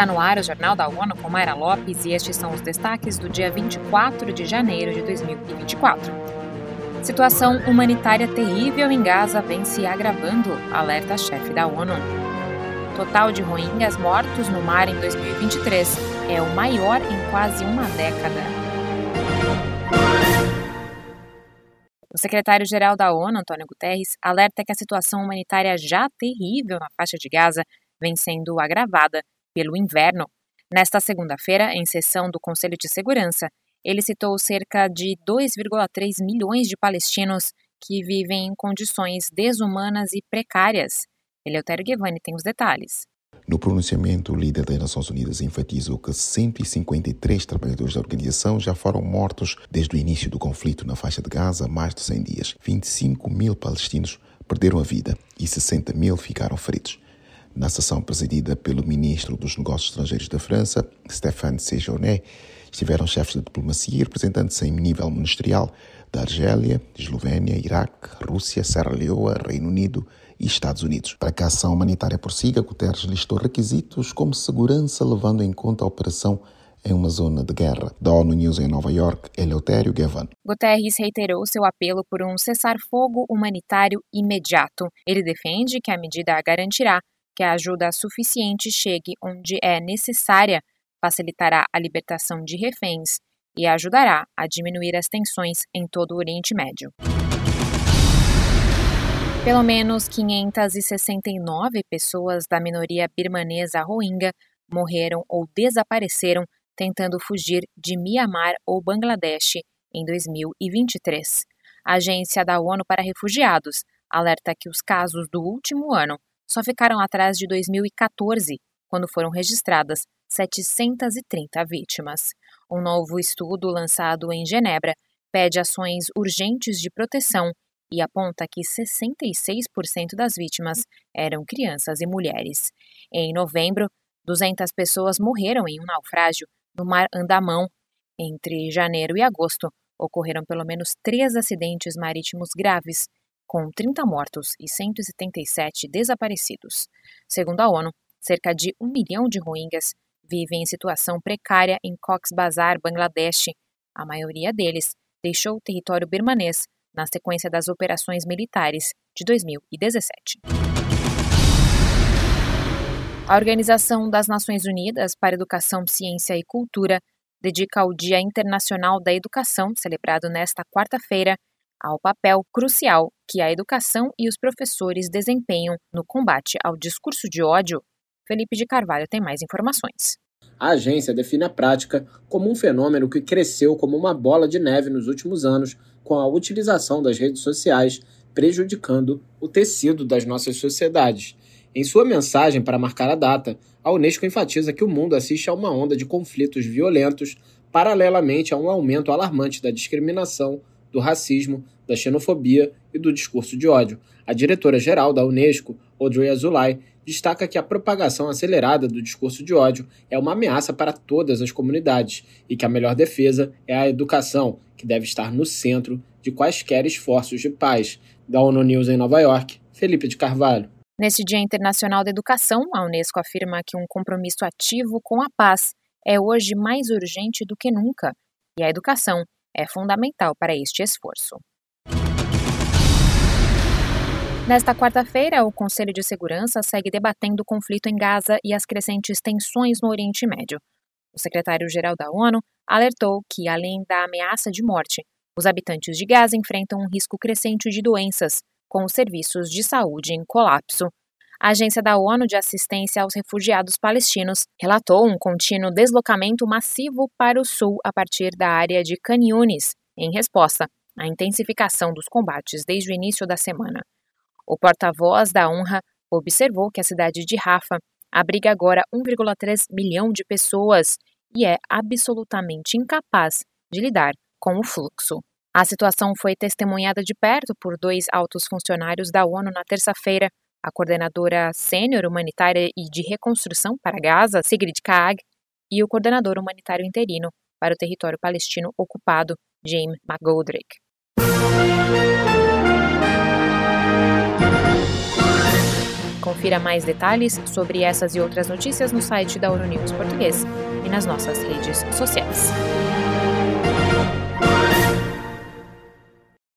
Está no ar o Jornal da ONU com Mayra Lopes e estes são os destaques do dia 24 de janeiro de 2024. Situação humanitária terrível em Gaza vem se agravando, alerta chefe da ONU. Total de rohingyas mortos no mar em 2023 é o maior em quase uma década. O secretário-geral da ONU, Antônio Guterres, alerta que a situação humanitária já terrível na faixa de Gaza vem sendo agravada pelo inverno. Nesta segunda-feira, em sessão do Conselho de Segurança, ele citou cerca de 2,3 milhões de palestinos que vivem em condições desumanas e precárias. Eleutério Guevani tem os detalhes. No pronunciamento, o líder das Nações Unidas enfatizou que 153 trabalhadores da organização já foram mortos desde o início do conflito na faixa de Gaza há mais de 100 dias. 25 mil palestinos perderam a vida e 60 mil ficaram feridos. Na sessão presidida pelo ministro dos Negócios Estrangeiros da França, Stéphane Séjourné, estiveram chefes de diplomacia e representantes em nível ministerial da Argélia, Eslovénia, Iraque, Rússia, Serra Leoa, Reino Unido e Estados Unidos. Para que a ação humanitária prossiga, Guterres listou requisitos como segurança, levando em conta a operação em uma zona de guerra. Da ONU News em Nova York, Eleutério Gavan. Guterres reiterou seu apelo por um cessar-fogo humanitário imediato. Ele defende que a medida garantirá que a ajuda suficiente chegue onde é necessária, facilitará a libertação de reféns e ajudará a diminuir as tensões em todo o Oriente Médio. Pelo menos 569 pessoas da minoria birmanesa Rohingya morreram ou desapareceram tentando fugir de Mianmar ou Bangladesh em 2023. A Agência da ONU para Refugiados alerta que os casos do último ano só ficaram atrás de 2014, quando foram registradas 730 vítimas. Um novo estudo lançado em Genebra pede ações urgentes de proteção e aponta que 66% das vítimas eram crianças e mulheres. Em novembro, 200 pessoas morreram em um naufrágio no Mar Andamão. Entre janeiro e agosto, ocorreram pelo menos três acidentes marítimos graves, com 30 mortos e 177 desaparecidos. Segundo a ONU, cerca de um milhão de rohingyas vivem em situação precária em Cox's Bazar, Bangladesh. A maioria deles deixou o território birmanês na sequência das operações militares de 2017. A Organização das Nações Unidas para Educação, Ciência e Cultura dedica o Dia Internacional da Educação, celebrado nesta quarta-feira, ao papel crucial que a educação e os professores desempenham no combate ao discurso de ódio, Felipe de Carvalho tem mais informações. A agência define a prática como um fenômeno que cresceu como uma bola de neve nos últimos anos com a utilização das redes sociais, prejudicando o tecido das nossas sociedades. Em sua mensagem para marcar a data, a Unesco enfatiza que o mundo assiste a uma onda de conflitos violentos, paralelamente a um aumento alarmante da discriminação, do racismo, da xenofobia e do discurso de ódio. A diretora-geral da Unesco, Audrey Azoulay, destaca que a propagação acelerada do discurso de ódio é uma ameaça para todas as comunidades e que a melhor defesa é a educação, que deve estar no centro de quaisquer esforços de paz. Da ONU News em Nova York, Felipe de Carvalho. Neste Dia Internacional da Educação, a Unesco afirma que um compromisso ativo com a paz é hoje mais urgente do que nunca e a educação é fundamental para este esforço. Nesta quarta-feira, o Conselho de Segurança segue debatendo o conflito em Gaza e as crescentes tensões no Oriente Médio. O secretário-geral da ONU alertou que, além da ameaça de morte, os habitantes de Gaza enfrentam um risco crescente de doenças, com os serviços de saúde em colapso. A Agência da ONU de Assistência aos Refugiados Palestinos relatou um contínuo deslocamento massivo para o sul a partir da área de Khan Yunis, em resposta à intensificação dos combates desde o início da semana. O porta-voz da UNRWA observou que a cidade de Rafa abriga agora 1,3 milhão de pessoas e é absolutamente incapaz de lidar com o fluxo. A situação foi testemunhada de perto por dois altos funcionários da ONU na terça-feira. A coordenadora sênior humanitária e de reconstrução para Gaza, Sigrid Kaag, e o coordenador humanitário interino para o território palestino ocupado, James McGoldrick. Confira mais detalhes sobre essas e outras notícias no site da Euronews Português e nas nossas redes sociais.